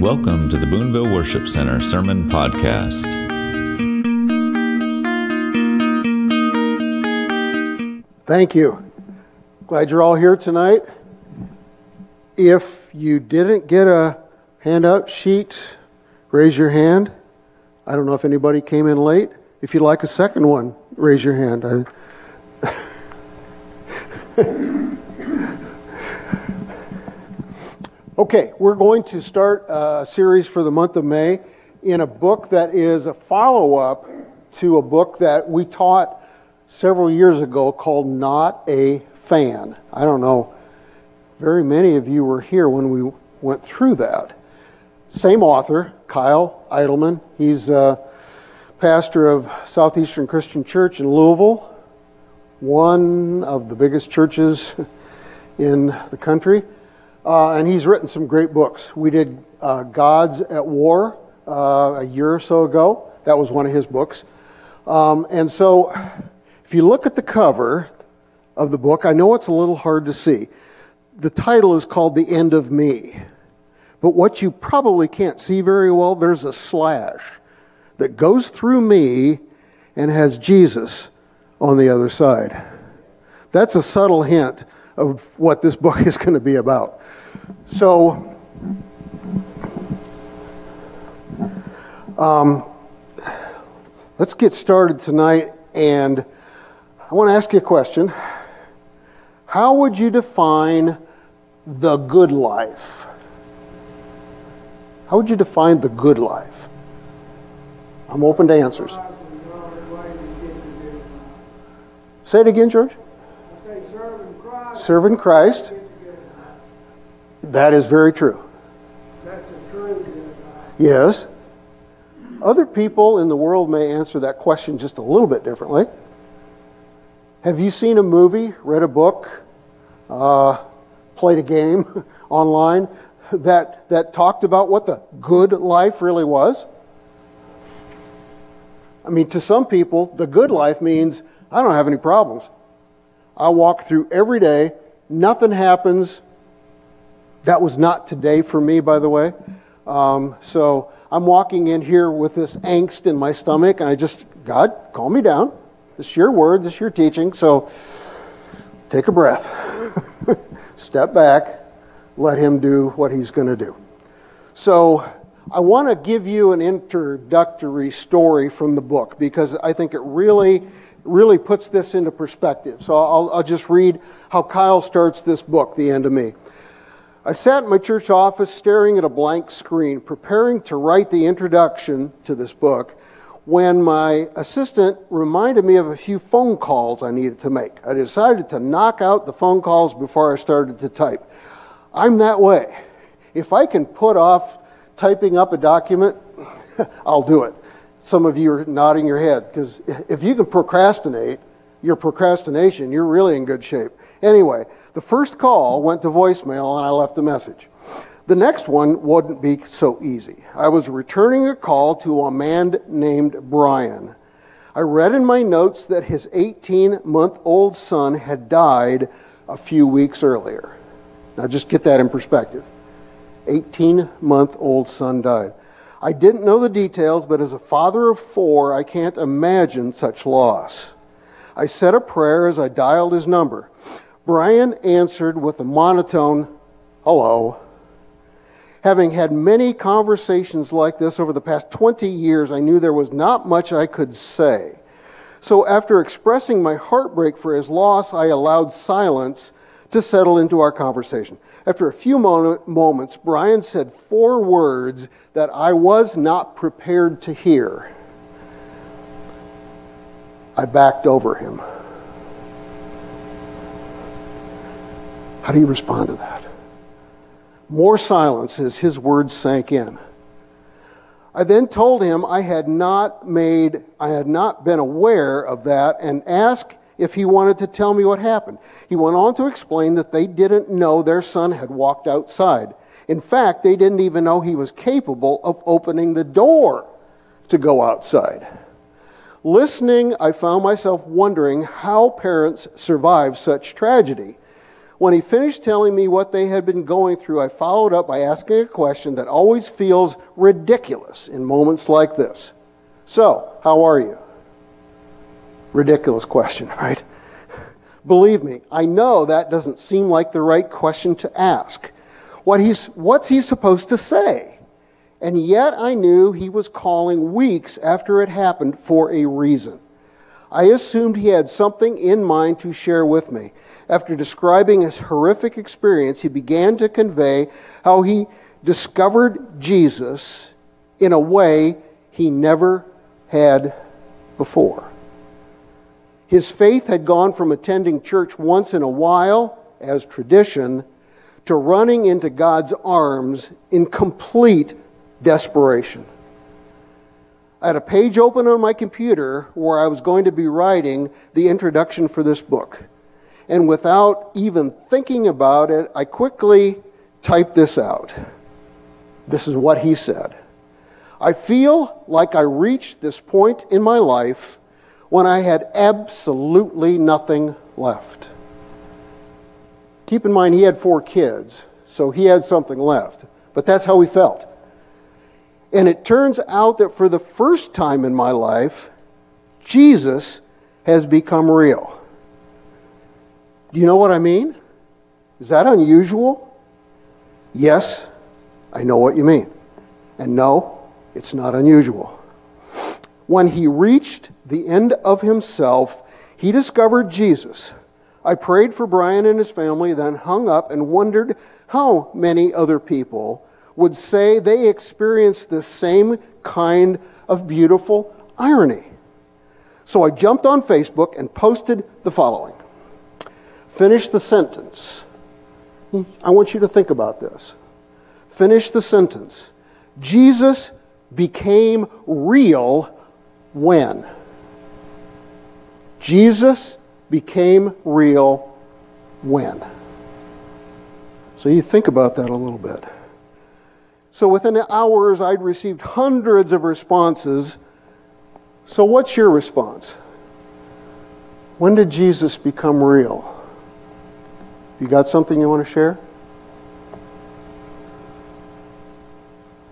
Welcome to the Boonville Worship Center Sermon Podcast. Thank you. Glad you're all here tonight. If you didn't get a handout sheet, raise your hand. I don't know if anybody came in late. If you'd like a second one, raise your hand. Okay, we're going to start a series for the month of May in a book that is a follow up to a book that we taught several years ago called Not a Fan. I don't know, very many of you were here when we went through that. Same author, Kyle Idleman. He's a pastor of Southeastern Christian Church in Louisville, one of the biggest churches in the country. Uh, and he's written some great books. We did uh, Gods at War uh, a year or so ago. That was one of his books. Um, and so, if you look at the cover of the book, I know it's a little hard to see. The title is called The End of Me. But what you probably can't see very well, there's a slash that goes through me and has Jesus on the other side. That's a subtle hint of what this book is going to be about. So, um, let's get started tonight, and I want to ask you a question. How would you define the good life? How would you define the good life? I'm open to answers. Say it again, George. Serving Christ. That is very true. Yes. Other people in the world may answer that question just a little bit differently. Have you seen a movie, read a book, uh, played a game online that, that talked about what the good life really was? I mean, to some people, the good life means I don't have any problems. I walk through every day, nothing happens, that was not today for me, by the way. Um, so I'm walking in here with this angst in my stomach, and I just, God, calm me down. This is your word, this is your teaching. So take a breath, step back, let Him do what He's going to do. So I want to give you an introductory story from the book because I think it really, really puts this into perspective. So I'll, I'll just read how Kyle starts this book, The End of Me. I sat in my church office staring at a blank screen, preparing to write the introduction to this book, when my assistant reminded me of a few phone calls I needed to make. I decided to knock out the phone calls before I started to type. I'm that way. If I can put off typing up a document, I'll do it. Some of you are nodding your head because if you can procrastinate, your procrastination, you're really in good shape. Anyway, the first call went to voicemail and I left a message. The next one wouldn't be so easy. I was returning a call to a man named Brian. I read in my notes that his 18 month old son had died a few weeks earlier. Now, just get that in perspective. 18 month old son died. I didn't know the details, but as a father of four, I can't imagine such loss. I said a prayer as I dialed his number. Brian answered with a monotone, hello. Having had many conversations like this over the past 20 years, I knew there was not much I could say. So, after expressing my heartbreak for his loss, I allowed silence to settle into our conversation. After a few moments, Brian said four words that I was not prepared to hear. I backed over him. How do you respond to that? More silence as his words sank in. I then told him I had not made, I had not been aware of that and asked if he wanted to tell me what happened. He went on to explain that they didn't know their son had walked outside. In fact, they didn't even know he was capable of opening the door to go outside. Listening, I found myself wondering how parents survive such tragedy. When he finished telling me what they had been going through, I followed up by asking a question that always feels ridiculous in moments like this. So, how are you? Ridiculous question, right? Believe me, I know that doesn't seem like the right question to ask. What he's, what's he supposed to say? And yet I knew he was calling weeks after it happened for a reason. I assumed he had something in mind to share with me. After describing his horrific experience, he began to convey how he discovered Jesus in a way he never had before. His faith had gone from attending church once in a while, as tradition, to running into God's arms in complete desperation. I had a page open on my computer where I was going to be writing the introduction for this book. And without even thinking about it, I quickly typed this out. This is what he said I feel like I reached this point in my life when I had absolutely nothing left. Keep in mind, he had four kids, so he had something left. But that's how he felt. And it turns out that for the first time in my life, Jesus has become real. Do you know what I mean? Is that unusual? Yes, I know what you mean. And no, it's not unusual. When he reached the end of himself, he discovered Jesus. I prayed for Brian and his family, then hung up and wondered how many other people would say they experienced the same kind of beautiful irony. So I jumped on Facebook and posted the following Finish the sentence. I want you to think about this. Finish the sentence. Jesus became real when? Jesus became real when? So you think about that a little bit. So within hours, I'd received hundreds of responses. So, what's your response? When did Jesus become real? You got something you want to share?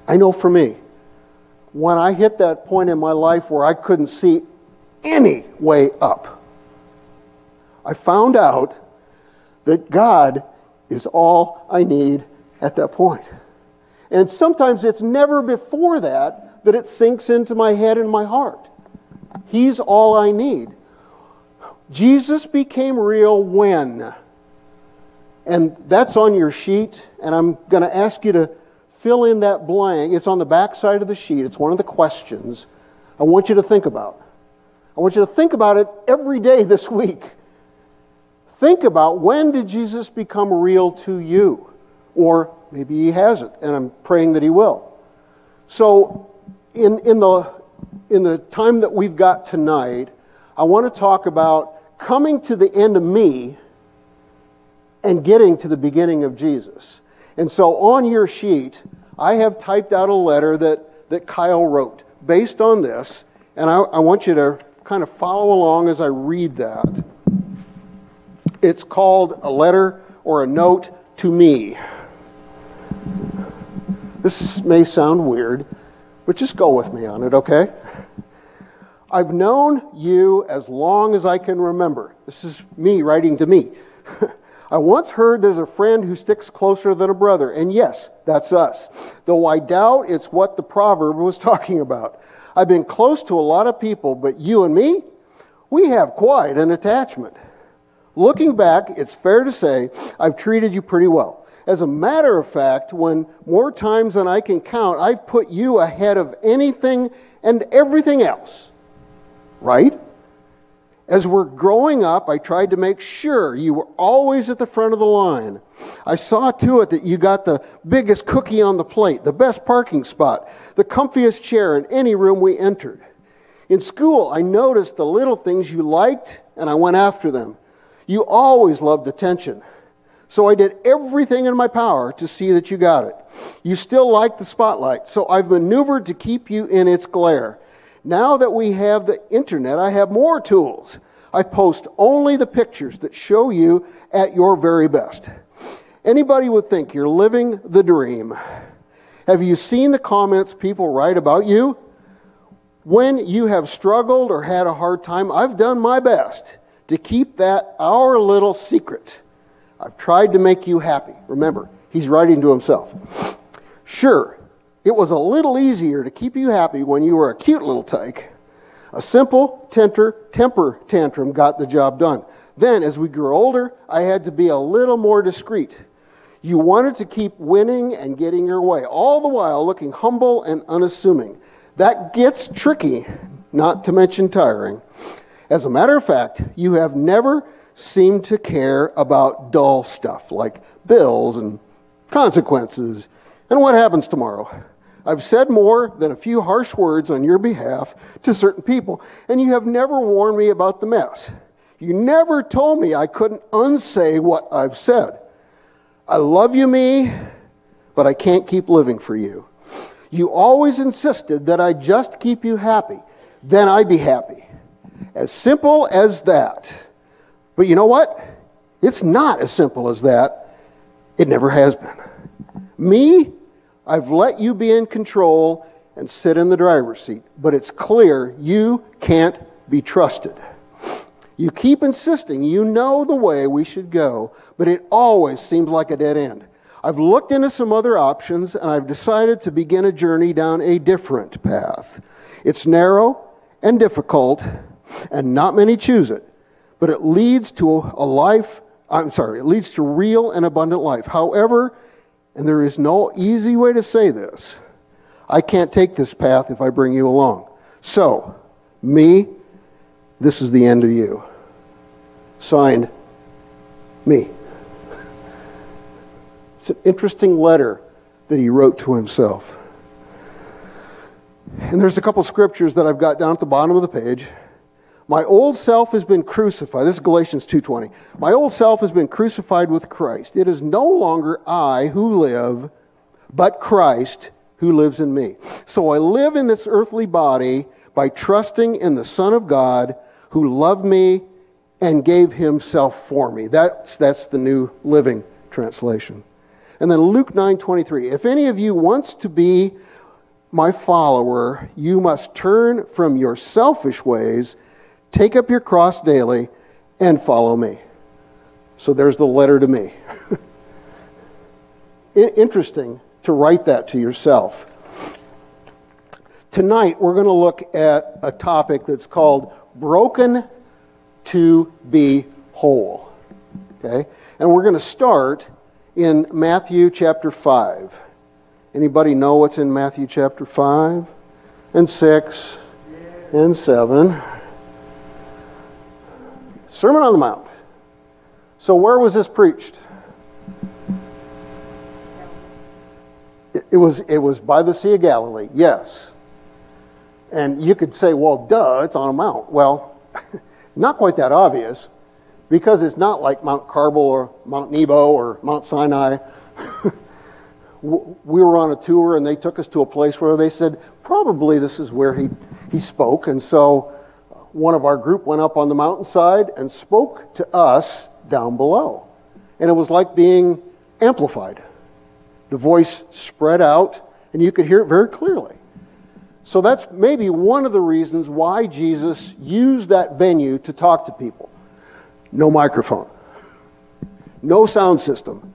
I know for me, when I hit that point in my life where I couldn't see any way up, I found out that God is all I need at that point. And sometimes it's never before that that it sinks into my head and my heart. He's all I need. Jesus became real when? And that's on your sheet, and I'm going to ask you to fill in that blank. It's on the back side of the sheet, it's one of the questions I want you to think about. I want you to think about it every day this week. Think about when did Jesus become real to you? Or Maybe he hasn't, and I'm praying that he will. So, in, in, the, in the time that we've got tonight, I want to talk about coming to the end of me and getting to the beginning of Jesus. And so, on your sheet, I have typed out a letter that, that Kyle wrote based on this, and I, I want you to kind of follow along as I read that. It's called a letter or a note to me. This may sound weird, but just go with me on it, okay? I've known you as long as I can remember. This is me writing to me. I once heard there's a friend who sticks closer than a brother, and yes, that's us. Though I doubt it's what the proverb was talking about. I've been close to a lot of people, but you and me, we have quite an attachment. Looking back, it's fair to say I've treated you pretty well. As a matter of fact, when more times than I can count, I've put you ahead of anything and everything else. Right? As we're growing up, I tried to make sure you were always at the front of the line. I saw to it that you got the biggest cookie on the plate, the best parking spot, the comfiest chair in any room we entered. In school, I noticed the little things you liked and I went after them. You always loved attention. So I did everything in my power to see that you got it. You still like the spotlight, so I've maneuvered to keep you in its glare. Now that we have the internet, I have more tools. I post only the pictures that show you at your very best. Anybody would think you're living the dream. Have you seen the comments people write about you? When you have struggled or had a hard time, I've done my best to keep that our little secret. I've tried to make you happy. Remember, he's writing to himself. Sure, it was a little easier to keep you happy when you were a cute little tyke. A simple tenter, temper tantrum got the job done. Then, as we grew older, I had to be a little more discreet. You wanted to keep winning and getting your way, all the while looking humble and unassuming. That gets tricky, not to mention tiring. As a matter of fact, you have never seemed to care about dull stuff like bills and consequences and what happens tomorrow. I've said more than a few harsh words on your behalf to certain people, and you have never warned me about the mess. You never told me I couldn't unsay what I've said. I love you, me, but I can't keep living for you. You always insisted that I just keep you happy, then I'd be happy. As simple as that. But you know what? It's not as simple as that. It never has been. Me, I've let you be in control and sit in the driver's seat, but it's clear you can't be trusted. You keep insisting you know the way we should go, but it always seems like a dead end. I've looked into some other options and I've decided to begin a journey down a different path. It's narrow and difficult, and not many choose it, but it leads to a life, I'm sorry, it leads to real and abundant life. However, and there is no easy way to say this. I can't take this path if I bring you along. So, me, this is the end of you. Signed, me. It's an interesting letter that he wrote to himself. And there's a couple scriptures that I've got down at the bottom of the page. My old self has been crucified. This is Galatians 2:20. My old self has been crucified with Christ. It is no longer I who live, but Christ who lives in me. So I live in this earthly body by trusting in the Son of God who loved me and gave himself for me. That's, that's the New Living Translation. And then Luke 9:23. If any of you wants to be my follower, you must turn from your selfish ways Take up your cross daily and follow me. So there's the letter to me. Interesting to write that to yourself. Tonight, we're going to look at a topic that's called broken to be whole. Okay? And we're going to start in Matthew chapter 5. Anybody know what's in Matthew chapter 5 and 6 and 7? Sermon on the Mount. So, where was this preached? It, was, it was by the Sea of Galilee, yes. And you could say, well, duh, it's on a mount. Well, not quite that obvious because it's not like Mount Carmel or Mount Nebo or Mount Sinai. we were on a tour and they took us to a place where they said, probably this is where he, he spoke. And so one of our group went up on the mountainside and spoke to us down below. And it was like being amplified. The voice spread out, and you could hear it very clearly. So that's maybe one of the reasons why Jesus used that venue to talk to people. No microphone, no sound system.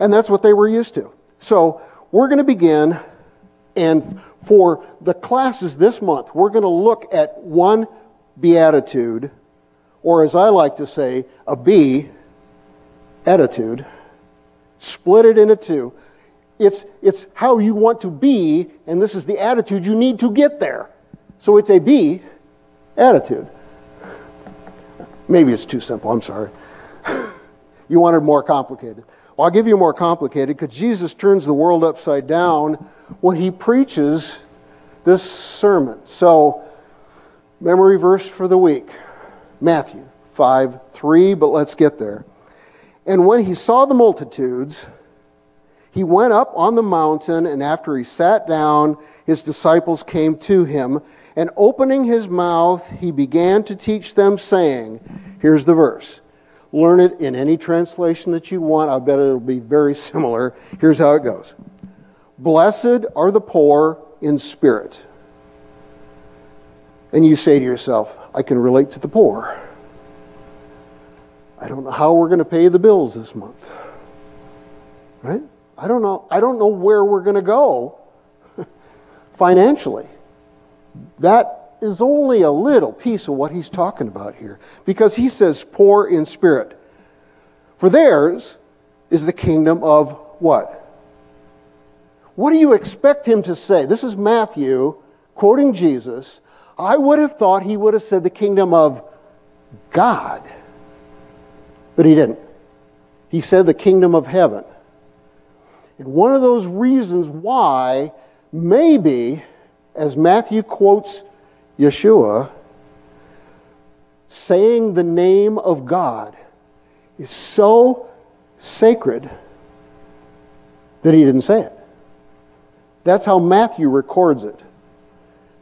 And that's what they were used to. So we're going to begin, and for the classes this month, we're going to look at one beatitude, or as I like to say, a B attitude, split it into two. It's, it's how you want to be, and this is the attitude you need to get there. So it's a B attitude. Maybe it's too simple, I'm sorry. you wanted more complicated. Well, I'll give you more complicated because Jesus turns the world upside down when he preaches this sermon. So Memory verse for the week Matthew 5 3, but let's get there. And when he saw the multitudes, He went up on the mountain, and after he sat down, his disciples came to him. And opening his mouth, he began to teach them, saying, Here's the verse. Learn it in any translation that you want. I bet it'll be very similar. Here's how it goes Blessed are the poor in spirit. And you say to yourself, I can relate to the poor. I don't know how we're going to pay the bills this month. Right? I don't know. I don't know where we're going to go financially. That is only a little piece of what he's talking about here because he says poor in spirit. For theirs is the kingdom of what? What do you expect him to say? This is Matthew quoting Jesus. I would have thought he would have said the kingdom of God. But he didn't. He said the kingdom of heaven. And one of those reasons why, maybe, as Matthew quotes Yeshua, saying the name of God is so sacred that he didn't say it. That's how Matthew records it.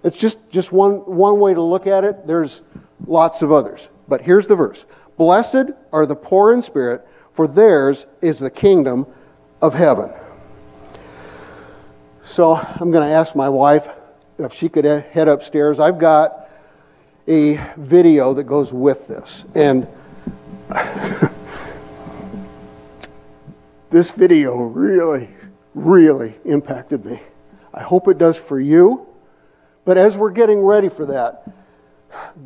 It's just, just one, one way to look at it. There's lots of others. But here's the verse Blessed are the poor in spirit, for theirs is the kingdom of heaven. So I'm going to ask my wife if she could head upstairs. I've got a video that goes with this. And this video really, really impacted me. I hope it does for you. But as we're getting ready for that,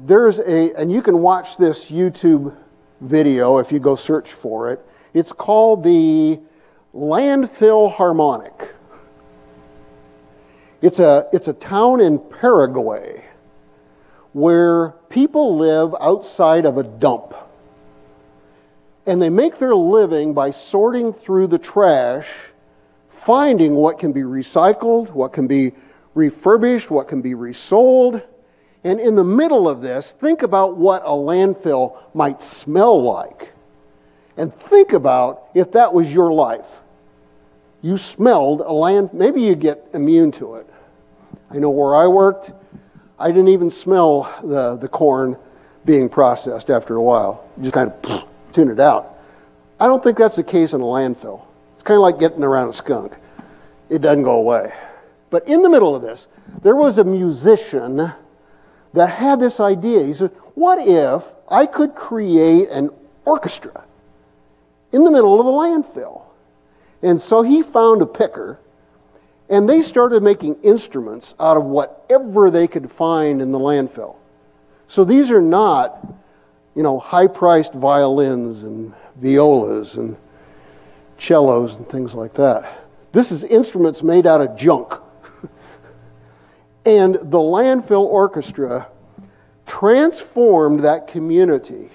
there's a, and you can watch this YouTube video if you go search for it. It's called the Landfill Harmonic. It's a, it's a town in Paraguay where people live outside of a dump. And they make their living by sorting through the trash, finding what can be recycled, what can be refurbished, what can be resold and in the middle of this, think about what a landfill might smell like. And think about if that was your life. You smelled a land, maybe you get immune to it. I know where I worked, I didn't even smell the, the corn being processed after a while. You just kind of tune it out. I don't think that's the case in a landfill. It's kind of like getting around a skunk, it doesn't go away. But in the middle of this, there was a musician that had this idea. He said, What if I could create an orchestra in the middle of a landfill? And so he found a picker, and they started making instruments out of whatever they could find in the landfill. So these are not, you know, high priced violins and violas and cellos and things like that. This is instruments made out of junk. And the landfill orchestra transformed that community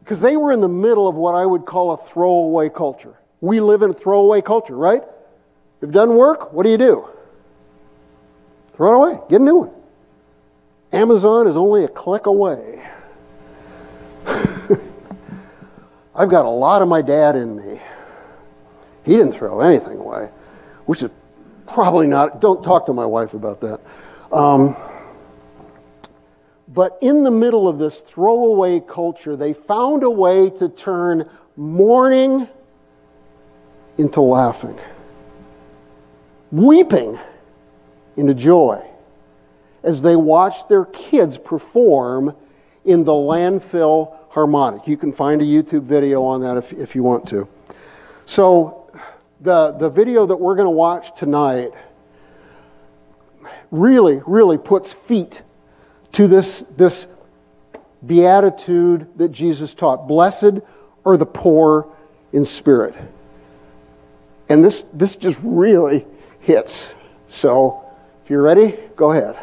because they were in the middle of what I would call a throwaway culture. We live in a throwaway culture, right? If it doesn't work, what do you do? Throw it away, get a new one. Amazon is only a click away. I've got a lot of my dad in me. He didn't throw anything away, which is Probably not. Don't talk to my wife about that. Um, but in the middle of this throwaway culture, they found a way to turn mourning into laughing, weeping into joy as they watched their kids perform in the landfill harmonic. You can find a YouTube video on that if, if you want to. So, the, the video that we're going to watch tonight really, really puts feet to this, this beatitude that Jesus taught. Blessed are the poor in spirit. And this, this just really hits. So, if you're ready, go ahead.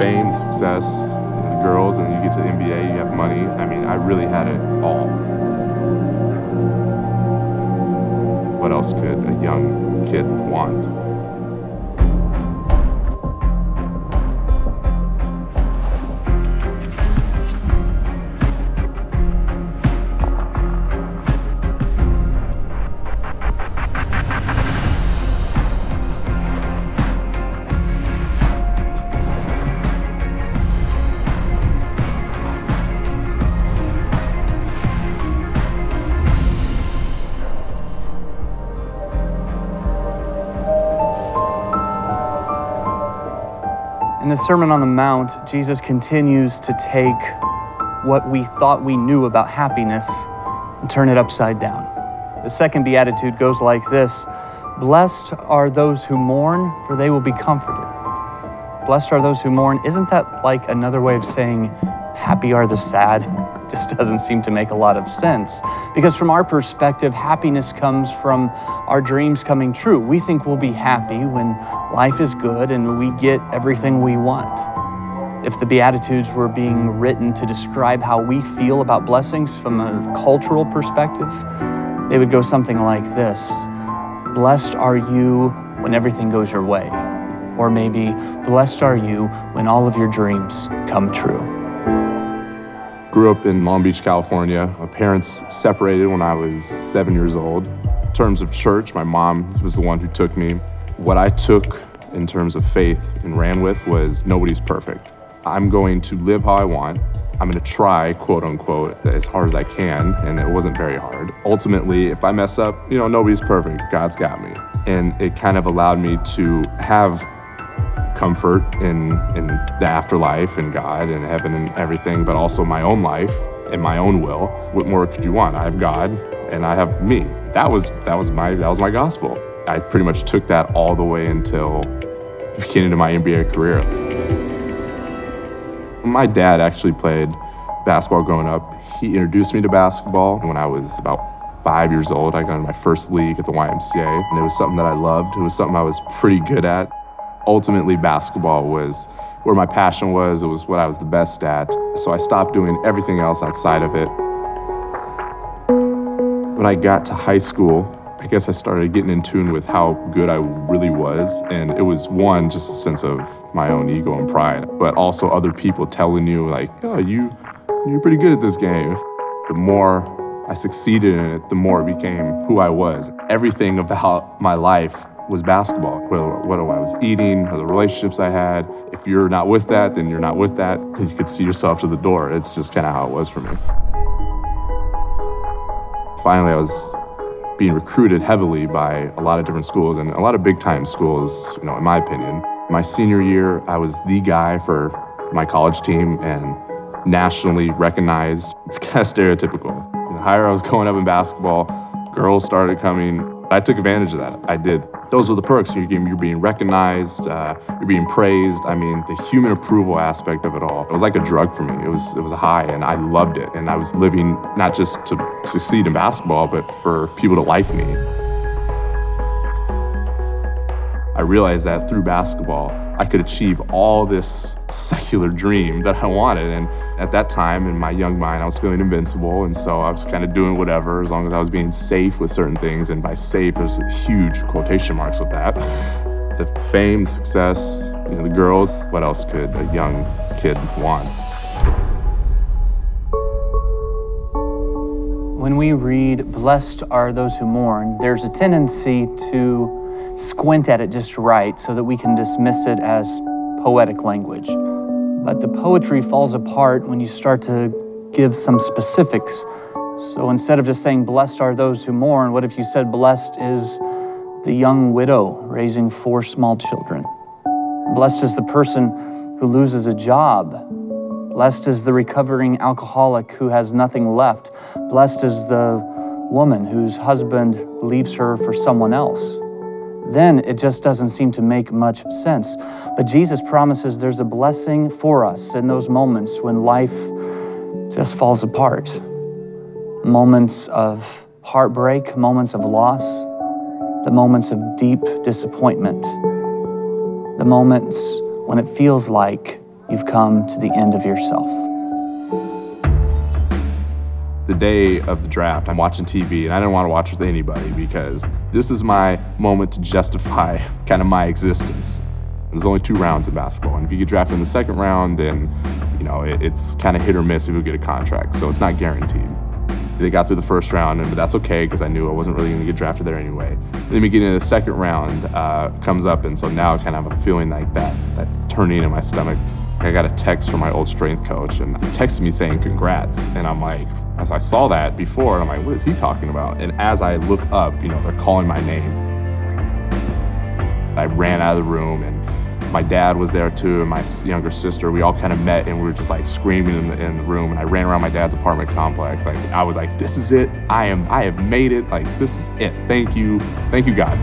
Fame, success, the girls, and you get to the NBA, you have money. I mean, I really had it all. What else could a young kid want? Sermon on the Mount, Jesus continues to take what we thought we knew about happiness and turn it upside down. The second beatitude goes like this Blessed are those who mourn, for they will be comforted. Blessed are those who mourn. Isn't that like another way of saying, Happy are the sad? Just doesn't seem to make a lot of sense. Because from our perspective, happiness comes from our dreams coming true. We think we'll be happy when life is good and we get everything we want. If the Beatitudes were being written to describe how we feel about blessings from a cultural perspective, they would go something like this Blessed are you when everything goes your way. Or maybe, Blessed are you when all of your dreams come true. Grew up in Long Beach, California. My parents separated when I was seven years old. In terms of church, my mom was the one who took me. What I took in terms of faith and ran with was nobody's perfect. I'm going to live how I want. I'm going to try, quote unquote, as hard as I can. And it wasn't very hard. Ultimately, if I mess up, you know, nobody's perfect. God's got me. And it kind of allowed me to have comfort in in the afterlife and God and heaven and everything, but also my own life and my own will. What more could you want? I have God and I have me. That was that was my that was my gospel. I pretty much took that all the way until the beginning of my NBA career. My dad actually played basketball growing up. He introduced me to basketball when I was about five years old. I got in my first league at the YMCA, and it was something that I loved. It was something I was pretty good at ultimately basketball was where my passion was. It was what I was the best at. So I stopped doing everything else outside of it. When I got to high school, I guess I started getting in tune with how good I really was. And it was one, just a sense of my own ego and pride, but also other people telling you, like, oh, you, you're pretty good at this game. The more I succeeded in it, the more it became who I was. Everything about my life was basketball, whether what I was eating or the relationships I had. If you're not with that, then you're not with that. You could see yourself to the door. It's just kind of how it was for me. Finally, I was being recruited heavily by a lot of different schools and a lot of big time schools, you know, in my opinion. My senior year, I was the guy for my college team and nationally recognized. It's kind of stereotypical. The higher I was going up in basketball, girls started coming. I took advantage of that. I did those were the perks. You're, being recognized, uh, you're being praised. I mean, the human approval aspect of it all. It was like a drug for me. It was it was a high, and I loved it. And I was living not just to succeed in basketball, but for people to like me. I realized that through basketball, I could achieve all this secular dream that I wanted. And at that time, in my young mind, I was feeling invincible. And so I was kind of doing whatever as long as I was being safe with certain things. And by safe, there's huge quotation marks with that. The fame, the success, you know, the girls, what else could a young kid want? When we read, Blessed are those who mourn, there's a tendency to squint at it just right so that we can dismiss it as poetic language. But the poetry falls apart when you start to give some specifics. So instead of just saying, Blessed are those who mourn, what if you said, Blessed is the young widow raising four small children? Blessed is the person who loses a job. Blessed is the recovering alcoholic who has nothing left. Blessed is the woman whose husband leaves her for someone else then it just doesn't seem to make much sense. But Jesus promises there's a blessing for us in those moments when life just falls apart. Moments of heartbreak, moments of loss, the moments of deep disappointment, the moments when it feels like you've come to the end of yourself the day of the draft, I'm watching TV and I didn't want to watch with anybody because this is my moment to justify kind of my existence. There's only two rounds of basketball, and if you get drafted in the second round, then you know it, it's kind of hit or miss if you get a contract. So it's not guaranteed. They got through the first round, and that's okay because I knew I wasn't really going to get drafted there anyway. Then we get into the second round uh, comes up, and so now I kind of have a feeling like that that turning in my stomach. I got a text from my old strength coach, and he texted me saying congrats, and I'm like, as I saw that before, and I'm like, what is he talking about? And as I look up, you know, they're calling my name. I ran out of the room and My dad was there too, and my younger sister. We all kind of met, and we were just like screaming in the, in the room. And I ran around my dad's apartment complex. Like I was like, "This is it. I am. I have made it. Like this is it. Thank you. Thank you, God."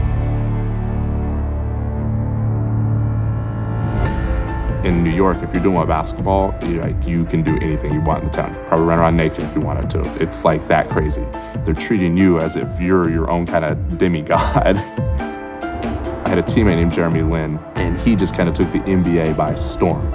in New York, if you're doing basketball, you, like, you can do anything you want in the town. Probably run around naked if you wanted to. It's like that crazy. They're treating you as if you're your own kind of demigod. I had a teammate named Jeremy Lin, and he just kind of took the NBA by storm.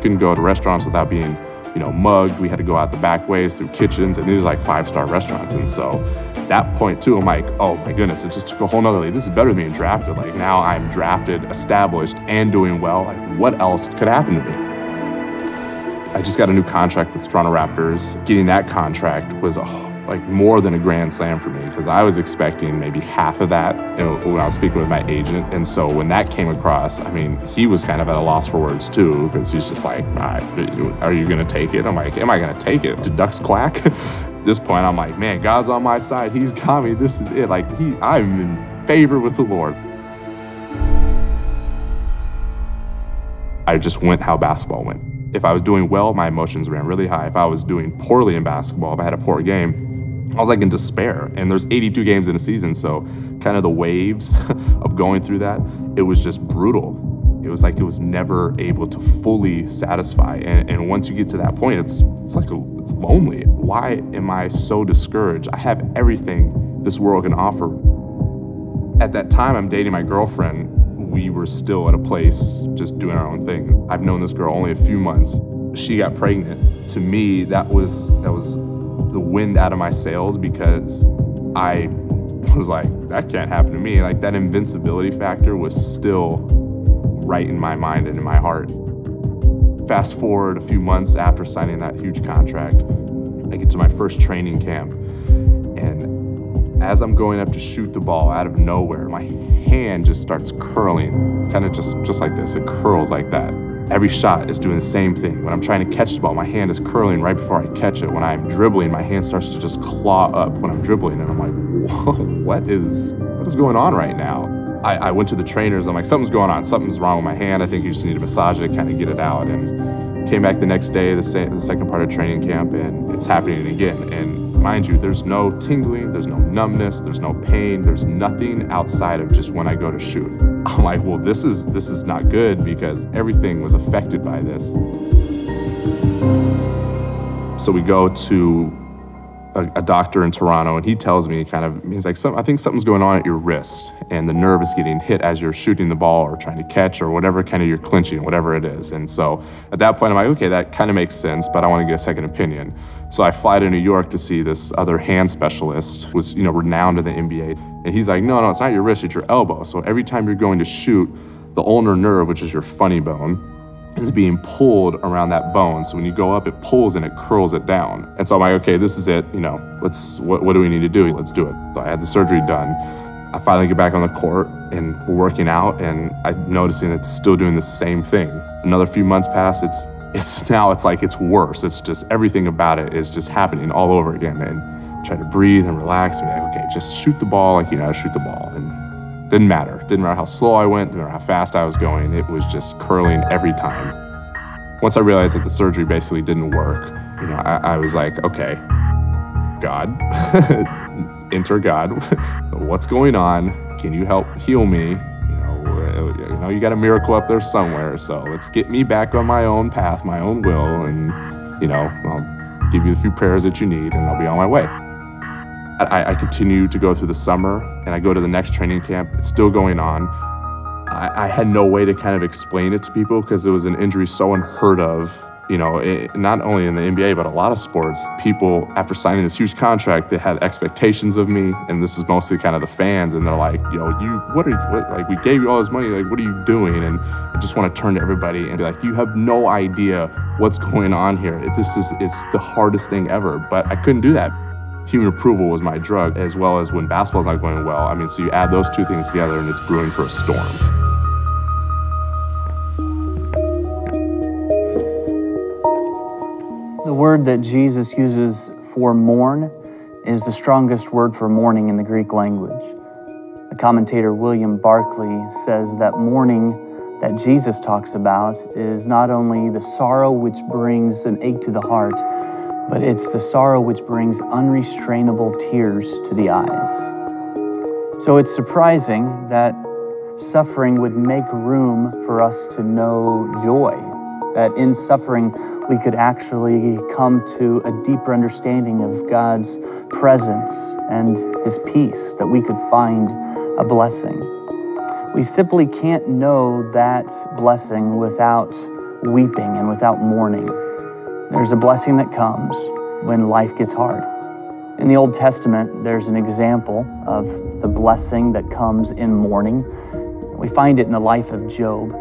Couldn't go to restaurants without being, you know, mugged. We had to go out the back ways through kitchens, and these are like five-star restaurants. And so that point too, I'm like, oh my goodness, it just took a whole nother level. This is better than being drafted. Like now I'm drafted, established, and doing well. Like what else could happen to me? I just got a new contract with Toronto Raptors. Getting that contract was oh, like more than a grand slam for me because I was expecting maybe half of that when I was speaking with my agent. And so when that came across, I mean, he was kind of at a loss for words too because he's just like, are you going to take it? I'm like, am I going to take it? Did ducks quack? this point, I'm like, man, God's on my side. He's got me. This is it. Like he, I'm in favor with the Lord. I just went how basketball went. If I was doing well, my emotions ran really high. If I was doing poorly in basketball, if I had a poor game, I was like in despair. And there's 82 games in a season, so kind of the waves of going through that, it was just brutal. It was like it was never able to fully satisfy. And, and once you get to that point, it's it's like a, it's lonely. Why am I so discouraged? I have everything this world can offer. At that time, I'm dating my girlfriend. We were still at a place just doing our own thing. I've known this girl only a few months. She got pregnant. To me, that was that was the wind out of my sails because I was like, that can't happen to me. Like that invincibility factor was still right in my mind and in my heart. Fast forward a few months after signing that huge contract, I get to my first training camp. And as I'm going up to shoot the ball out of nowhere, my hand just starts curling, kind of just, just like this. It curls like that. Every shot is doing the same thing. When I'm trying to catch the ball, my hand is curling right before I catch it. When I'm dribbling, my hand starts to just claw up when I'm dribbling. And I'm like, what is, what is going on right now? I, I, went to the trainers. I'm like, something's going on. Something's wrong with my hand. I think you just need to massage it, kind of get it out. And came back the next day, the, sa- the second part of training camp, and it's happening again. And mind you, there's no tingling, there's no numbness, there's no pain, there's nothing outside of just when I go to shoot. I'm like, well, this is this is not good because everything was affected by this. So we go to a, a, doctor in Toronto, and he tells me kind of, he's like, I think something's going on at your wrist, and the nerve is getting hit as you're shooting the ball or trying to catch or whatever kind of you're clinching, whatever it is. And so at that point, I'm like, okay, that kind of makes sense, but I want to get a second opinion. So I fly to New York to see this other hand specialist, was you know renowned in the NBA, and he's like, no, no, it's not your wrist, it's your elbow. So every time you're going to shoot, the ulnar nerve, which is your funny bone, is being pulled around that bone. So when you go up, it pulls and it curls it down. And so I'm like, okay, this is it. You know, let's what, what do we need to do? Let's do it. So I had the surgery done. I finally get back on the court and we're working out, and I'm noticing it's still doing the same thing. Another few months pass. It's it's now it's like it's worse. It's just everything about it is just happening all over again. And try to breathe and relax and like, okay, just shoot the ball like you know, shoot the ball. And didn't matter. Didn't matter how slow I went, didn't matter how fast I was going. It was just curling every time. Once I realized that the surgery basically didn't work, you know, I, I was like, okay, God, enter God. What's going on? Can you help heal me? You know, you know, you got a miracle up there somewhere. So let's get me back on my own path, my own will, and you know, I'll give you a few prayers that you need, and I'll be on my way. I, I, continue to go through the summer and I go to the next training camp. It's still going on. I, I had no way to kind of explain it to people because it was an injury so unheard of. You know, it, not only in the NBA, but a lot of sports, people, after signing this huge contract, they had expectations of me. And this is mostly kind of the fans. And they're like, yo, you, what are you, what, like, we gave you all this money. Like, what are you doing? And I just want to turn to everybody and be like, you have no idea what's going on here. This is, it's the hardest thing ever. But I couldn't do that human approval was my drug, as well as when basketball's not going well. I mean, so you add those two things together and it's brewing for a storm. The word that Jesus uses for mourn is the strongest word for mourning in the Greek language. The commentator William Barclay says that mourning that Jesus talks about is not only the sorrow which brings an ache to the heart, but it's the sorrow which brings unrestrainable tears to the eyes. So it's surprising that suffering would make room for us to know joy, that in suffering we could actually come to a deeper understanding of God's presence and His peace, that we could find a blessing. We simply can't know that blessing without weeping and without mourning. There's a blessing that comes when life gets hard. In the Old Testament, there's an example of the blessing that comes in mourning. We find it in the life of Job.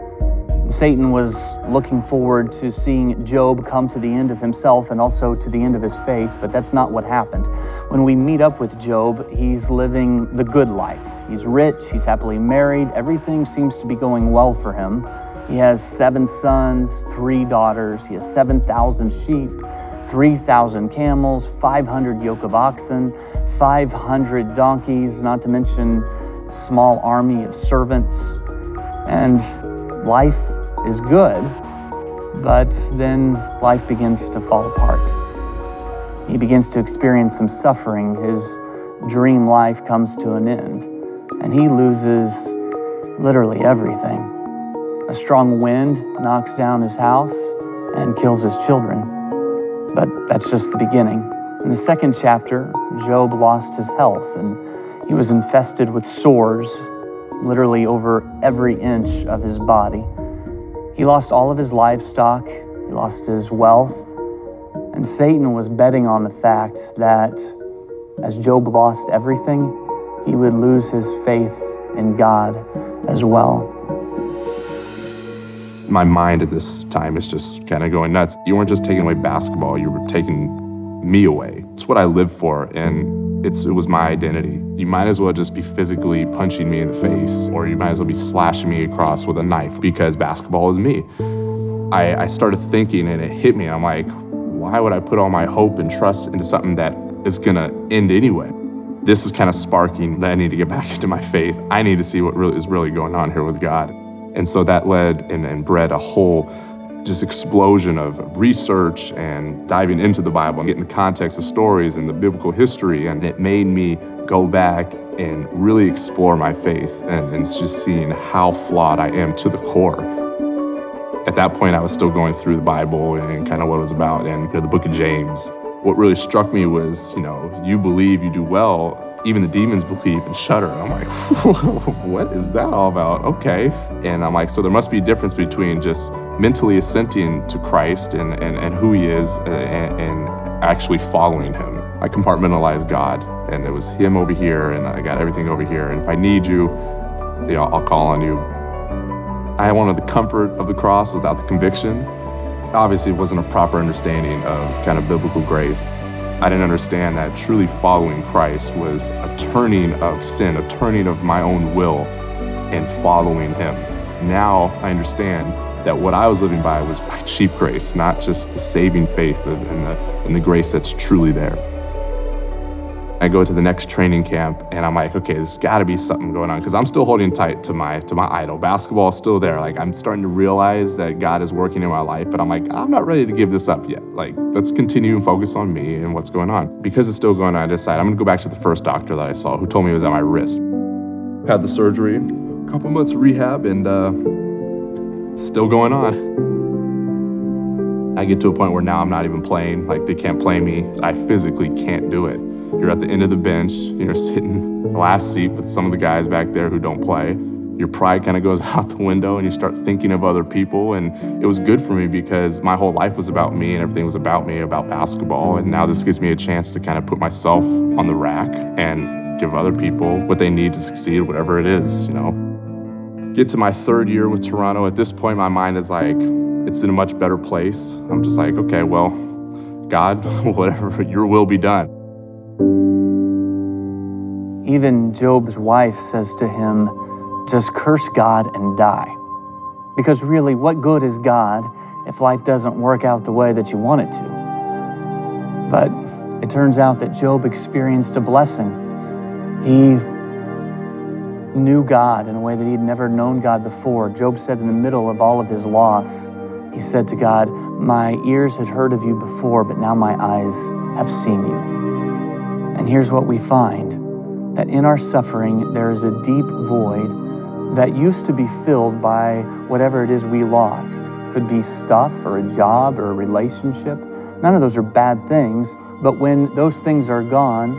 Satan was looking forward to seeing Job come to the end of himself and also to the end of his faith, but that's not what happened. When we meet up with Job, he's living the good life. He's rich, he's happily married, everything seems to be going well for him. He has seven sons, three daughters, he has 7,000 sheep, 3,000 camels, 500 yoke of oxen, 500 donkeys, not to mention a small army of servants. And life is good, but then life begins to fall apart. He begins to experience some suffering. His dream life comes to an end, and he loses literally everything. A strong wind knocks down his house and kills his children. But that's just the beginning. In the second chapter, Job lost his health and he was infested with sores literally over every inch of his body. He lost all of his livestock, he lost his wealth, and Satan was betting on the fact that as Job lost everything, he would lose his faith in God as well. My mind at this time is just kind of going nuts. You weren't just taking away basketball, you were taking me away. It's what I live for, and it's, it was my identity. You might as well just be physically punching me in the face, or you might as well be slashing me across with a knife because basketball is me. I, I started thinking, and it hit me. I'm like, why would I put all my hope and trust into something that is gonna end anyway? This is kind of sparking that I need to get back into my faith. I need to see what really is really going on here with God. And so that led and, and bred a whole just explosion of research and diving into the Bible and getting the context of stories and the biblical history. And it made me go back and really explore my faith and, and just seeing how flawed I am to the core. At that point, I was still going through the Bible and kind of what it was about and you know, the book of James. What really struck me was, you know, you believe, you do well, even the demons believe and shudder. I'm like, what is that all about? Okay. And I'm like, so there must be a difference between just mentally assenting to Christ and, and, and who he is uh, and, and actually following him. I compartmentalized God, and it was him over here, and I got everything over here. And if I need you, you know, I'll call on you. I wanted the comfort of the cross without the conviction. Obviously, it wasn't a proper understanding of kind of biblical grace. I didn't understand that truly following Christ was a turning of sin, a turning of my own will, and following Him. Now I understand that what I was living by was by cheap grace, not just the saving faith and the, and the grace that's truly there. I go to the next training camp and I'm like, okay, there's got to be something going on because I'm still holding tight to my to my idol. Basketball is still there. Like I'm starting to realize that God is working in my life, but I'm like, I'm not ready to give this up yet. Like let's continue and focus on me and what's going on. Because it's still going on, I decide I'm gonna go back to the first doctor that I saw who told me it was at my wrist. Had the surgery, a couple months rehab, and uh, still going on. I get to a point where now I'm not even playing. Like they can't play me. I physically can't do it. You're at the end of the bench, you're sitting the last seat with some of the guys back there who don't play. Your pride kind of goes out the window and you start thinking of other people. And it was good for me because my whole life was about me and everything was about me, about basketball. And now this gives me a chance to kind of put myself on the rack and give other people what they need to succeed, whatever it is, you know. Get to my third year with Toronto. At this point, my mind is like, it's in a much better place. I'm just like, okay, well, God, whatever, your will be done. Even Job's wife says to him, just curse God and die. Because really, what good is God if life doesn't work out the way that you want it to? But it turns out that Job experienced a blessing. He knew God in a way that he'd never known God before. Job said in the middle of all of his loss, he said to God, My ears had heard of you before, but now my eyes have seen you. And here's what we find that in our suffering, there is a deep void that used to be filled by whatever it is we lost. Could be stuff or a job or a relationship. None of those are bad things, but when those things are gone,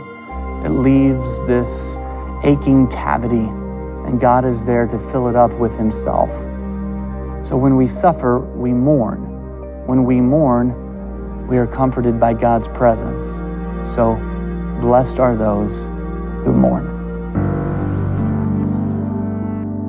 it leaves this aching cavity, and God is there to fill it up with Himself. So when we suffer, we mourn. When we mourn, we are comforted by God's presence. So blessed are those who mourn.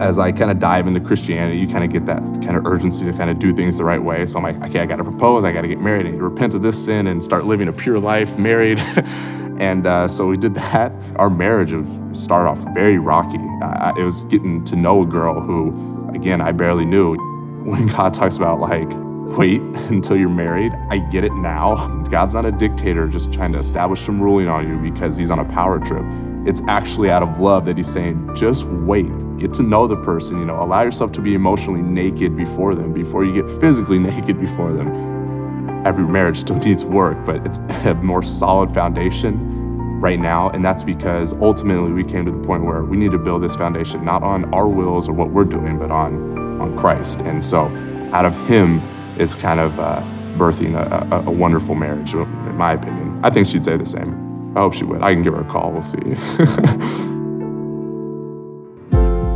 As I kind of dive into Christianity, you kind of get that kind of urgency to kind of do things the right way. So I'm like, okay, I got to propose, I got to get married, I need to repent of this sin and start living a pure life, married. and uh, so we did that. Our marriage started off very rocky. Uh, it was getting to know a girl who, again, I barely knew. When God talks about like wait until you're married. I get it now. God's not a dictator just trying to establish some ruling on you because he's on a power trip. It's actually out of love that he's saying, just wait. Get to know the person, you know, allow yourself to be emotionally naked before them before you get physically naked before them. Every marriage still needs work, but it's a more solid foundation right now. And that's because ultimately we came to the point where we need to build this foundation not on our wills or what we're doing, but on, on Christ. And so out of Him, is kind of uh, birthing a, a, a, wonderful marriage, in my opinion. I think she'd say the same. I hope she would. I can give her a call. We'll see.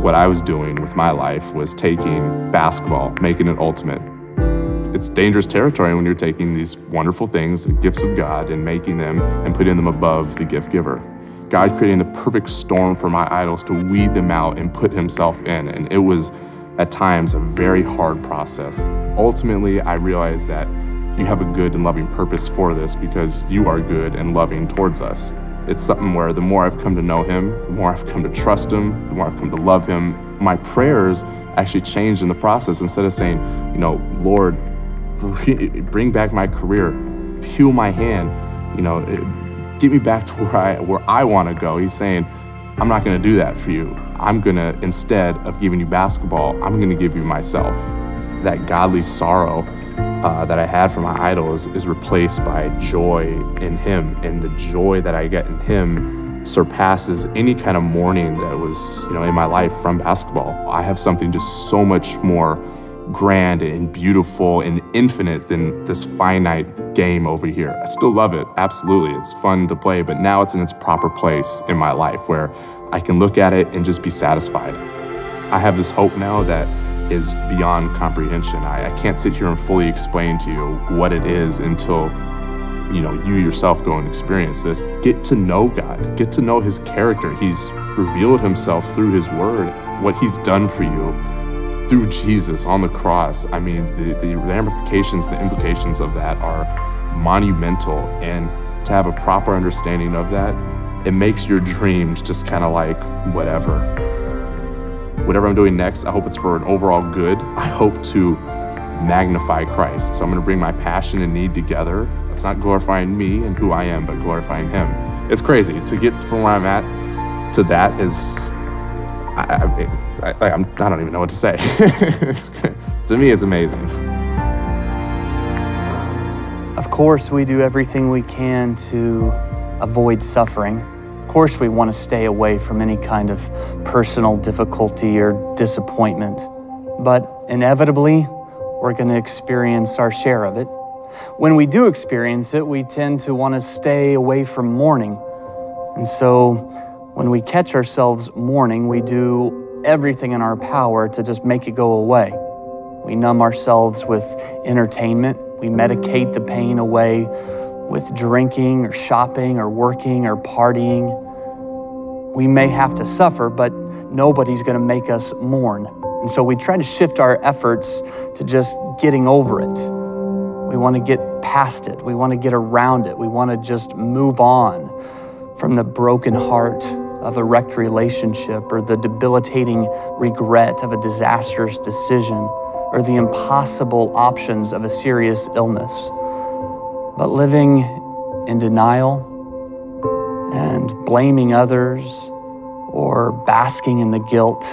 what I was doing with my life was taking basketball, making it ultimate. It's dangerous territory when you're taking these wonderful things, the gifts of God, and making them and putting them above the gift giver. God creating the perfect storm for my idols to weed them out and put Himself in. And it was at times a very hard process. Ultimately, I realized that you have a good and loving purpose for this because you are good and loving towards us. It's something where the more I've come to know Him, the more I've come to trust Him, the more I've come to love Him, my prayers actually changed in the process. Instead of saying, you know, Lord, bring back my career, heal my hand, you know, get me back to where I where I want to go. He's saying, I'm not going to do that for you. I'm going to, instead of giving you basketball, I'm going to give you myself. That godly sorrow uh, that I had for my idols is replaced by joy in Him. And the joy that I get in Him surpasses any kind of mourning that was, you know, in my life from basketball. I have something just so much more grand and beautiful and infinite than this finite game over here. I still love it, absolutely. It's fun to play, but now it's in its proper place in my life where I can look at it and just be satisfied. I have this hope now that is beyond comprehension. I, I can't sit here and fully explain to you what it is until you know you yourself go and experience this. Get to know God. Get to know his character. He's revealed himself through his word, what he's done for you through Jesus on the cross. I mean, the, the ramifications, the implications of that are monumental. And to have a proper understanding of that it makes your dreams just kind of like whatever. Whatever I'm doing next, I hope it's for an overall good. I hope to magnify Christ. So I'm going to bring my passion and need together. It's not glorifying me and who I am, but glorifying Him. It's crazy to get from where I'm at to that is. I, I, I, I'm, I don't even know what to say. to me, it's amazing. Of course, we do everything we can to avoid suffering. Of course, we want to stay away from any kind of personal difficulty or disappointment, but inevitably, we're going to experience our share of it. When we do experience it, we tend to want to stay away from mourning. And so, when we catch ourselves mourning, we do everything in our power to just make it go away. We numb ourselves with entertainment, we medicate the pain away with drinking or shopping or working or partying. We may have to suffer, but nobody's going to make us mourn. And so we try to shift our efforts to just getting over it. We want to get past it. We want to get around it. We want to just move on from the broken heart of a wrecked relationship or the debilitating regret of a disastrous decision or the impossible options of a serious illness. But living in denial and blaming others or basking in the guilt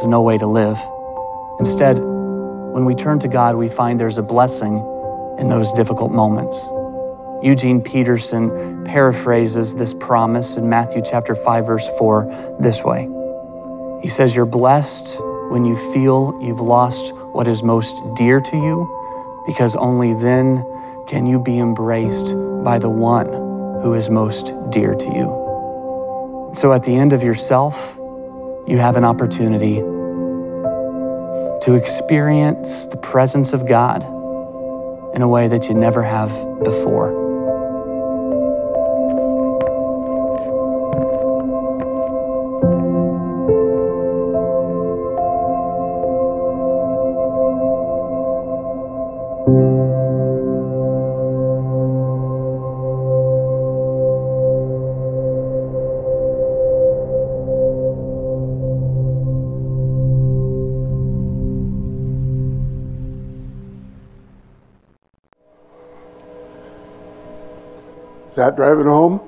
is no way to live. Instead, when we turn to God, we find there's a blessing in those difficult moments. Eugene Peterson paraphrases this promise in Matthew chapter 5 verse 4 this way. He says you're blessed when you feel you've lost what is most dear to you because only then can you be embraced by the one who is most dear to you. So at the end of yourself, you have an opportunity to experience the presence of God in a way that you never have before. That driving home?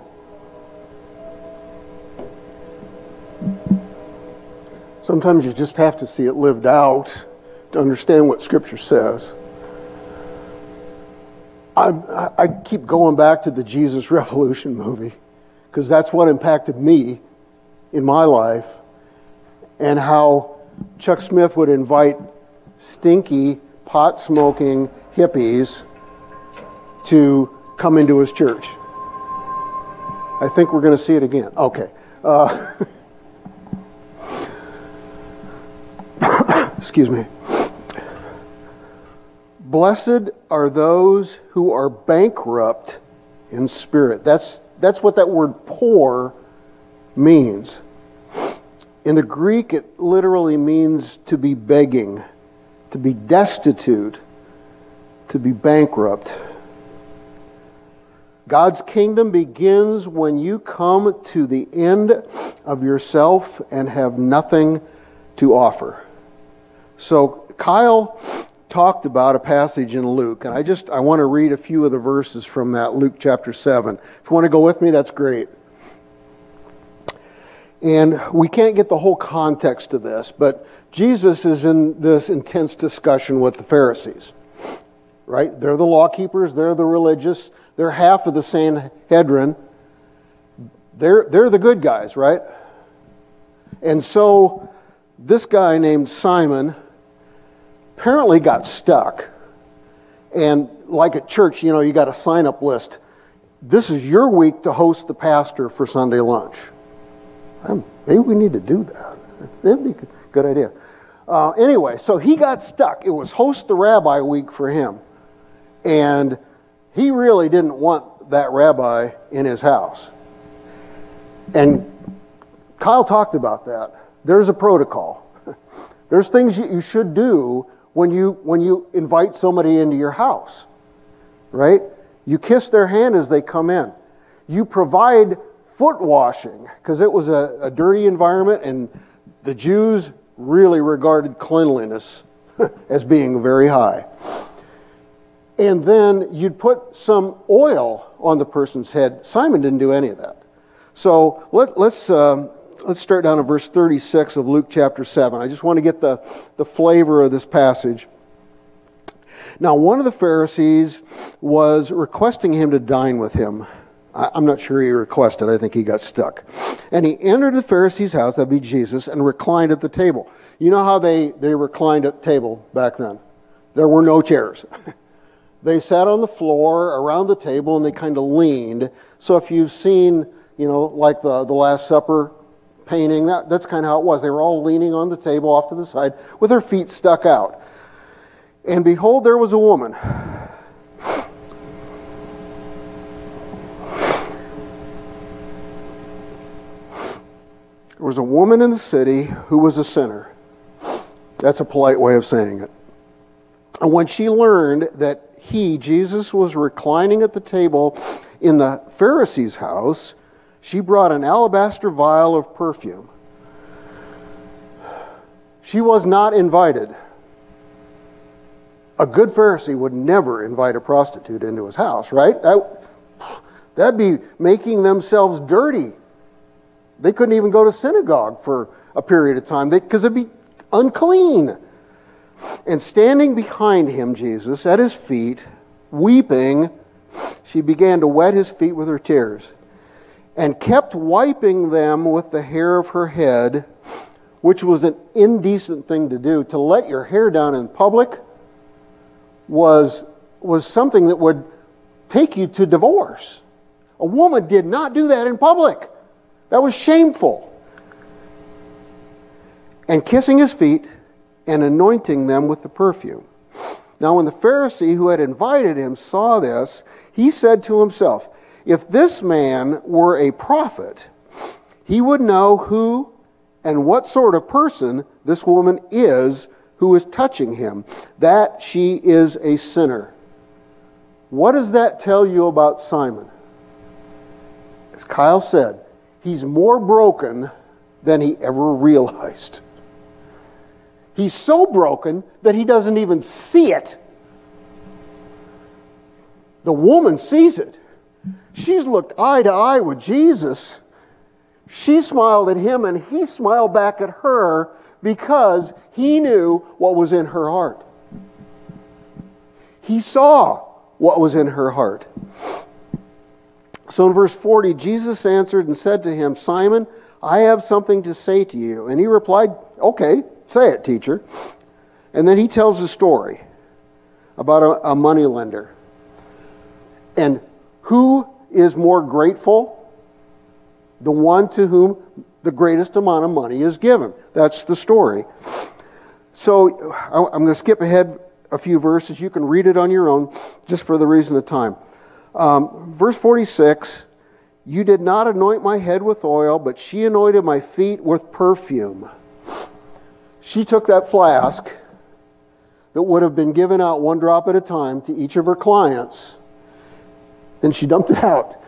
Sometimes you just have to see it lived out to understand what Scripture says. I, I keep going back to the Jesus Revolution movie because that's what impacted me in my life and how Chuck Smith would invite stinky, pot smoking hippies to come into his church. I think we're going to see it again. Okay. Uh, excuse me. Blessed are those who are bankrupt in spirit. That's, that's what that word poor means. In the Greek, it literally means to be begging, to be destitute, to be bankrupt. God's kingdom begins when you come to the end of yourself and have nothing to offer. So, Kyle talked about a passage in Luke, and I just I want to read a few of the verses from that Luke chapter 7. If you want to go with me, that's great. And we can't get the whole context of this, but Jesus is in this intense discussion with the Pharisees. Right? They're the law keepers, they're the religious, they're half of the Sanhedrin. They're, they're the good guys, right? And so this guy named Simon apparently got stuck. And like at church, you know, you got a sign up list. This is your week to host the pastor for Sunday lunch. Maybe we need to do that. That'd be a good idea. Uh, anyway, so he got stuck. It was host the rabbi week for him. And he really didn't want that rabbi in his house. And Kyle talked about that. There's a protocol. There's things you should do when you, when you invite somebody into your house, right? You kiss their hand as they come in. You provide foot washing because it was a, a dirty environment and the Jews really regarded cleanliness as being very high and then you'd put some oil on the person's head. Simon didn't do any of that. So let, us let's, um, let's start down at verse 36 of Luke chapter 7. I just want to get the, the flavor of this passage. Now, one of the Pharisees was requesting him to dine with him. I, I'm not sure he requested, I think he got stuck. And he entered the Pharisee's house, that'd be Jesus, and reclined at the table. You know how they, they reclined at the table back then? There were no chairs. they sat on the floor around the table and they kind of leaned. So if you've seen, you know, like the, the Last Supper painting, that, that's kind of how it was. They were all leaning on the table off to the side with their feet stuck out. And behold, there was a woman. There was a woman in the city who was a sinner. That's a polite way of saying it. And when she learned that he, Jesus, was reclining at the table in the Pharisee's house, she brought an alabaster vial of perfume. She was not invited. A good Pharisee would never invite a prostitute into his house, right? That, that'd be making themselves dirty They couldn't even go to synagogue for a period of time because it'd be unclean. And standing behind him, Jesus, at his feet, weeping, she began to wet his feet with her tears and kept wiping them with the hair of her head, which was an indecent thing to do. To let your hair down in public was, was something that would take you to divorce. A woman did not do that in public. That was shameful. And kissing his feet and anointing them with the perfume. Now, when the Pharisee who had invited him saw this, he said to himself, If this man were a prophet, he would know who and what sort of person this woman is who is touching him, that she is a sinner. What does that tell you about Simon? As Kyle said, he's more broken than he ever realized. He's so broken that he doesn't even see it. The woman sees it. She's looked eye to eye with Jesus. She smiled at him and he smiled back at her because he knew what was in her heart. He saw what was in her heart. So in verse 40, Jesus answered and said to him, Simon, I have something to say to you. And he replied, Okay, say it, teacher. And then he tells a story about a, a money lender. And who is more grateful? The one to whom the greatest amount of money is given. That's the story. So I'm going to skip ahead a few verses. You can read it on your own just for the reason of time. Um, verse 46 You did not anoint my head with oil, but she anointed my feet with perfume. She took that flask that would have been given out one drop at a time to each of her clients, and she dumped it out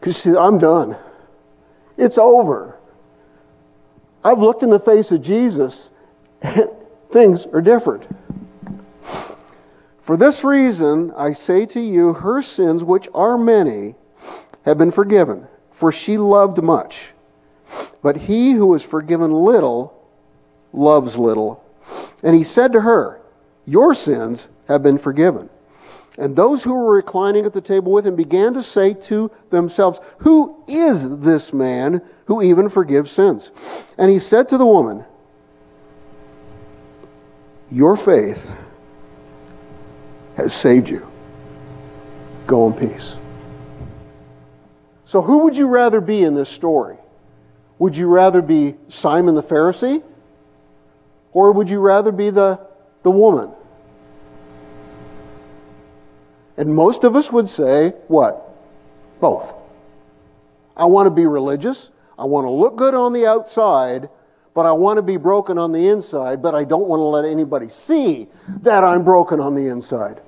because she said, I'm done. It's over. I've looked in the face of Jesus, and things are different. For this reason, I say to you, her sins, which are many, have been forgiven, for she loved much. But he who is forgiven little loves little. And he said to her, Your sins have been forgiven. And those who were reclining at the table with him began to say to themselves, Who is this man who even forgives sins? And he said to the woman, Your faith has saved you. Go in peace. So, who would you rather be in this story? Would you rather be Simon the Pharisee? Or would you rather be the, the woman? And most of us would say, what? Both. I want to be religious. I want to look good on the outside, but I want to be broken on the inside, but I don't want to let anybody see that I'm broken on the inside.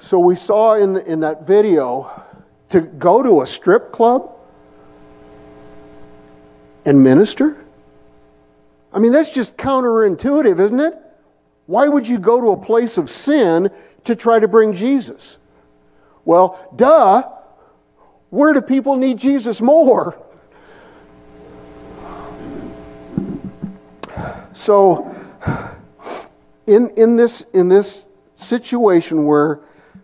So we saw in, the, in that video to go to a strip club and minister. I mean, that's just counterintuitive, isn't it? Why would you go to a place of sin to try to bring Jesus? Well, duh. Where do people need Jesus more? So, in, in, this, in this situation where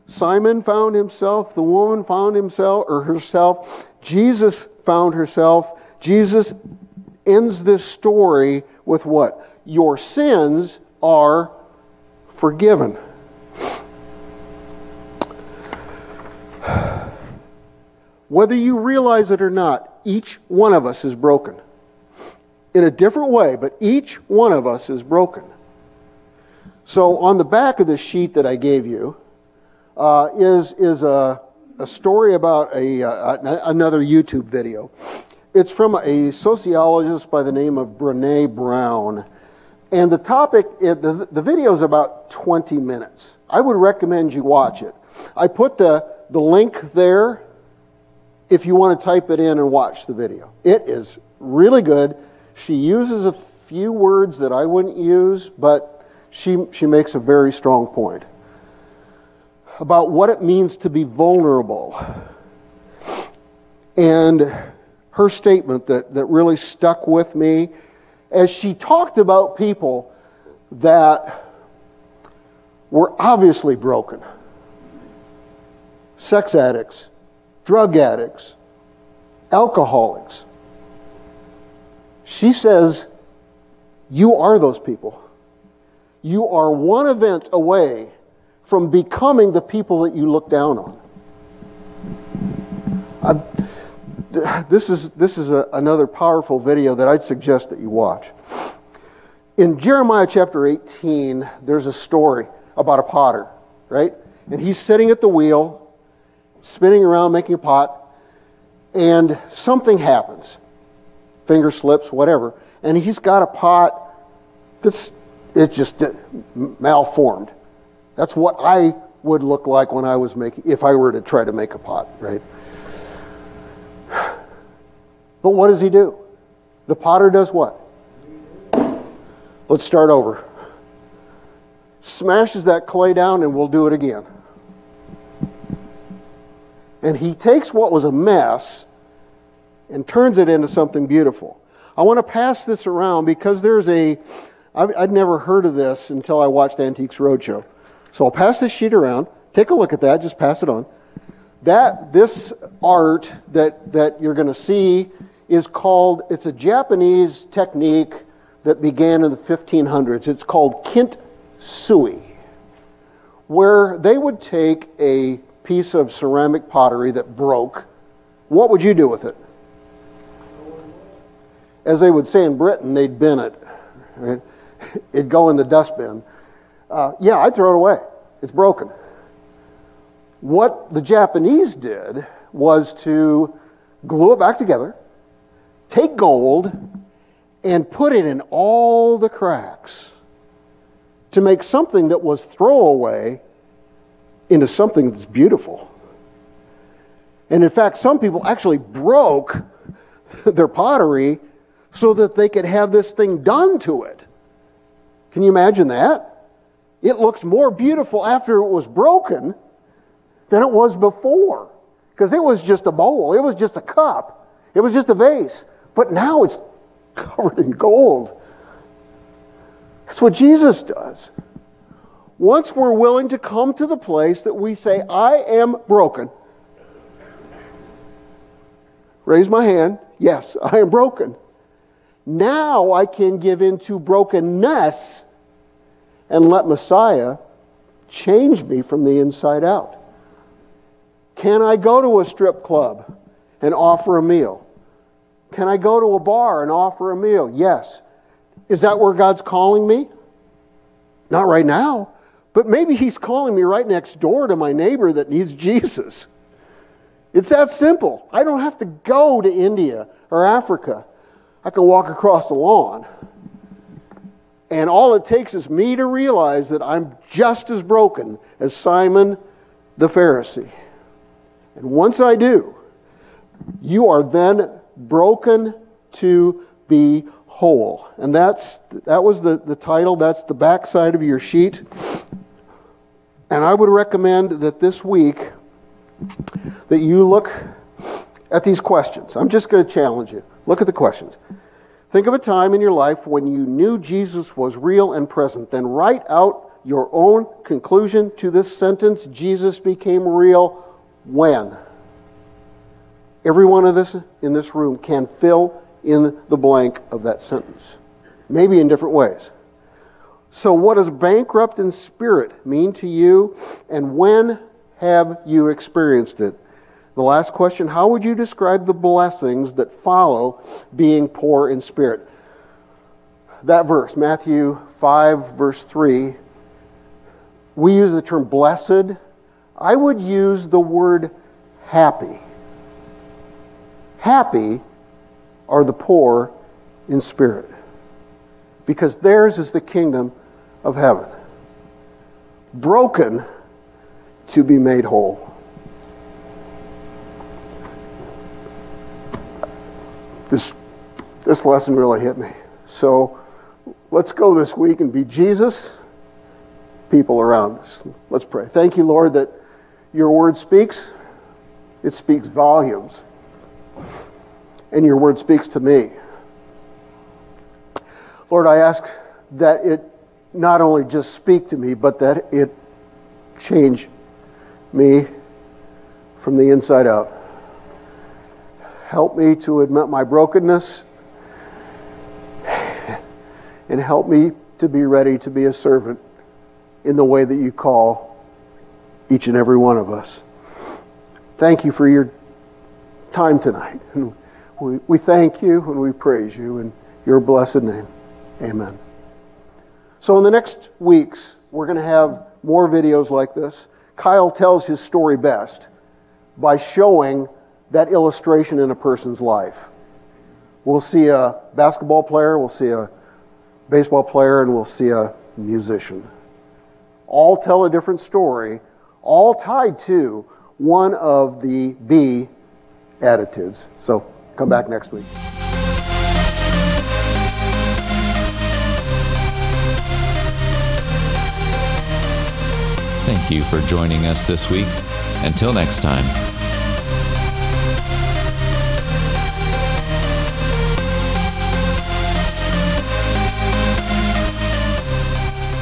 Simon found himself, the woman found himself or herself, Jesus found herself, Jesus ends this story with what? Your sins are forgiven. Whether you realize it or not, each one of us is broken. In a different way, but each one of us is broken. So, on the back of the sheet that I gave you uh, is, is a, a story about a, uh, another YouTube video. It's from a sociologist by the name of Brene Brown. And the topic, the, the video is about 20 minutes. I would recommend you watch it. I put the, the link there if you want to type it in and watch the video. It is really good. She uses a few words that I wouldn't use, but she, she makes a very strong point about what it means to be vulnerable. And her statement that, that really stuck with me as she talked about people that were obviously broken sex addicts, drug addicts, alcoholics. She says, You are those people. You are one event away from becoming the people that you look down on. I, this is, this is a, another powerful video that I'd suggest that you watch. In Jeremiah chapter 18, there's a story about a potter, right? And he's sitting at the wheel, spinning around, making a pot, and something happens. Finger slips, whatever. And he's got a pot that's it just malformed. That's what I would look like when I was making, if I were to try to make a pot, right? But what does he do? The potter does what? Let's start over. Smashes that clay down and we'll do it again. And he takes what was a mess and turns it into something beautiful. I want to pass this around because there's a, I'd never heard of this until I watched Antiques Roadshow. So I'll pass this sheet around. Take a look at that. Just pass it on. That this art that that you're going to see is called. It's a Japanese technique that began in the 1500s. It's called kintsugi, where they would take a piece of ceramic pottery that broke. What would you do with it? As they would say in Britain, they'd bin it. Right? It'd go in the dustbin. Uh, yeah, I'd throw it away. It's broken. What the Japanese did was to glue it back together, take gold, and put it in all the cracks to make something that was throwaway into something that's beautiful. And in fact, some people actually broke their pottery so that they could have this thing done to it. Can you imagine that? It looks more beautiful after it was broken than it was before. Because it was just a bowl, it was just a cup, it was just a vase. But now it's covered in gold. That's what Jesus does. Once we're willing to come to the place that we say, I am broken, raise my hand, yes, I am broken. Now I can give into brokenness and let Messiah change me from the inside out. Can I go to a strip club and offer a meal? Can I go to a bar and offer a meal? Yes. Is that where God's calling me? Not right now, but maybe He's calling me right next door to my neighbor that needs Jesus. It's that simple. I don't have to go to India or Africa. I can walk across the lawn. And all it takes is me to realize that I'm just as broken as Simon the Pharisee. And once I do, you are then broken to be whole. And that's that was the, the title, that's the backside of your sheet. And I would recommend that this week that you look at these questions. I'm just going to challenge you. Look at the questions. Think of a time in your life when you knew Jesus was real and present. Then write out your own conclusion to this sentence Jesus became real when? Every one of us in this room can fill in the blank of that sentence, maybe in different ways. So, what does bankrupt in spirit mean to you, and when have you experienced it? The last question How would you describe the blessings that follow being poor in spirit? That verse, Matthew 5, verse 3, we use the term blessed. I would use the word happy. Happy are the poor in spirit, because theirs is the kingdom of heaven. Broken to be made whole. this, this lesson really hit me. So let's go this week and be Jesus, people around us. Let's pray. Thank you, Lord, that your word speaks. It speaks volumes. And your word speaks to me. Lord, I ask that it not only just speak to me, but that it change me from the inside out. Help me to admit my brokenness and help me to be ready to be a servant in the way that you call each and every one of us. Thank you for your time tonight. We, we thank you and we praise you in your blessed name. Amen. So, in the next weeks, we're going to have more videos like this. Kyle tells his story best by showing that illustration in a person's life. We'll see a basketball player, we'll see a baseball player, and we'll see a musician. All tell a different story, all tied to one of the B attitudes. So come back next week. Thank you for joining us this week. Until next time.